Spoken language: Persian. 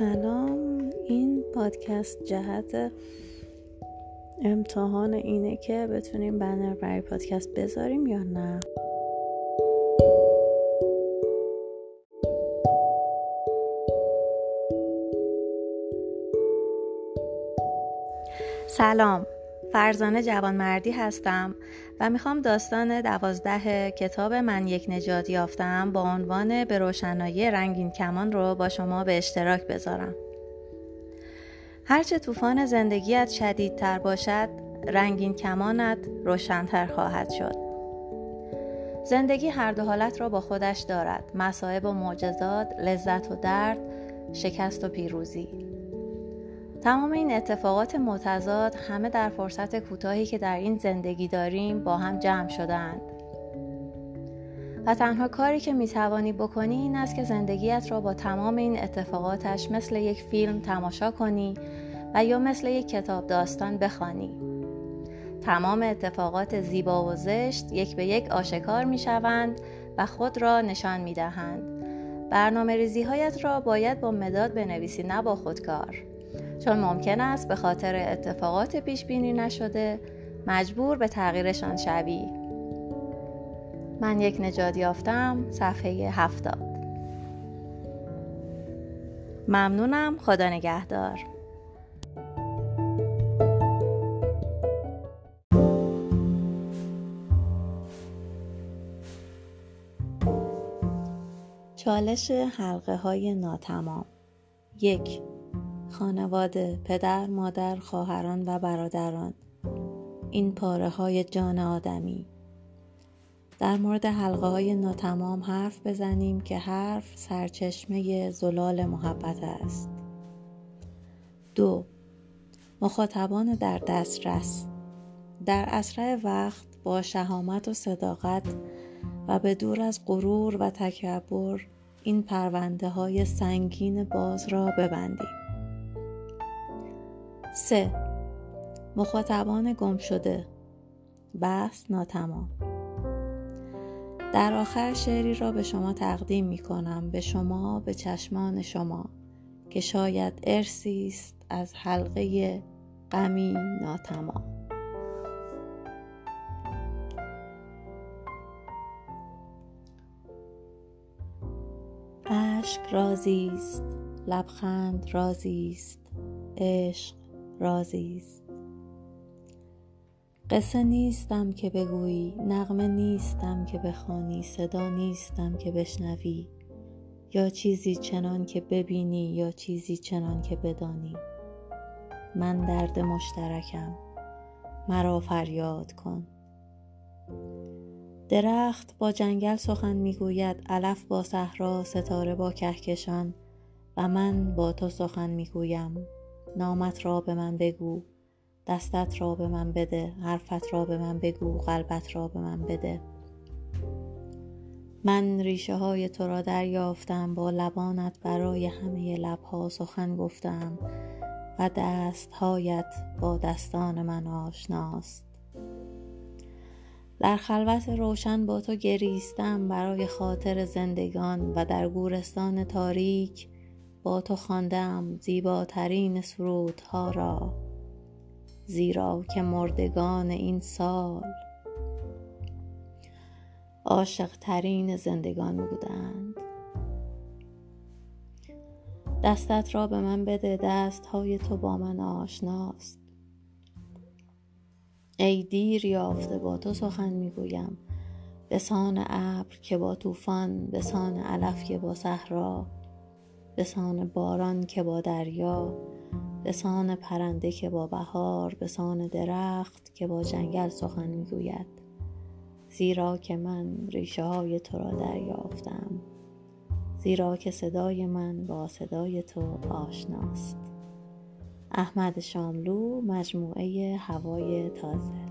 سلام. این پادکست جهت امتحان اینه که بتونیم بنر برای پادکست بذاریم یا نه. سلام. فرزانه جوانمردی هستم و می‌خوام داستان دوازده کتاب من یک نجات یافتم با عنوان به روشنایی رنگین کمان رو با شما به اشتراک بذارم. هرچه طوفان زندگیت شدیدتر باشد رنگین کمانت روشنتر خواهد شد. زندگی هر دو حالت را با خودش دارد. مصائب و معجزات لذت و درد شکست و پیروزی. تمام این اتفاقات متضاد همه در فرصت کوتاهی که در این زندگی داریم با هم جمع شدند و تنها کاری که می‌توانی بکنی این است که زندگیت را با تمام این اتفاقاتش مثل یک فیلم تماشا کنی و یا مثل یک کتاب داستان بخوانی. تمام اتفاقات زیبا و زشت یک به یک آشکار می شوند و خود را نشان می دهند. برنامه ریزی هایت را باید با مداد بنویسی نه با خودکار. چون ممکن است به خاطر اتفاقات پیش بینی نشده مجبور به تغییرشان شوی. من یک نجات یافتم صفحه هفتاد. ممنونم خدا نگهدار. چالش حلقه های ناتمام. یک خانواده پدر مادر خواهران و برادران. این پاره های جان آدمی. در مورد حلقه های ناتمام حرف بزنیم که حرف سرچشمه زلال محبت است. دو مخاطبان در دسترس. در اسرع وقت با شهامت و صداقت و به دور از غرور و تکبر این پرونده های سنگین باز را ببندیم. سه مخاطبان گم شده. بحث ناتمام. در آخر شعری را به شما تقدیم می کنم به شما به چشمان شما که شاید ارسی است از حلقه غمی ناتمام. اشک رازی است. لبخند رازی است. عشق رازی است. قصه نیستم که بگویی نغمه نیستم که بخوانی صدا نیستم که بشنوی. یا چیزی چنان که ببینی یا چیزی چنان که بدانی. من درد مشترکم مرا فریاد کن. درخت با جنگل سخن می‌گوید علف با صحرا ستاره با کهکشان. و من با تو سخن می‌گویم. نامت را به من بگو. دستت را به من بده. حرفت را به من بگو. قلبت را به من بده. من ریشه های تو را دریافتم. با لبانت برای همه لبها سخن گفتم و دستهایت با دستان من آشناست. در خلوت روشن با تو گریستم برای خاطر زندگان و در گورستان تاریک با تو خواندم زیباترین سرودها را زیرا که مردگان این سال عاشق ترین زندگان بودند. دستت را به من بده دست های تو با من آشناست. ای دیر یافته با تو سخن می‌گویم. به سان ابر که با طوفان به سان علف که با صحرا. به سان باران که با دریا به سان پرنده که با بهار به سان درخت که با جنگل سخن می‌گوید. زیرا که من ریشه های تو را دریافتم. زیرا که صدای من با صدای تو آشناست. احمد شاملو مجموعه هوای تازه.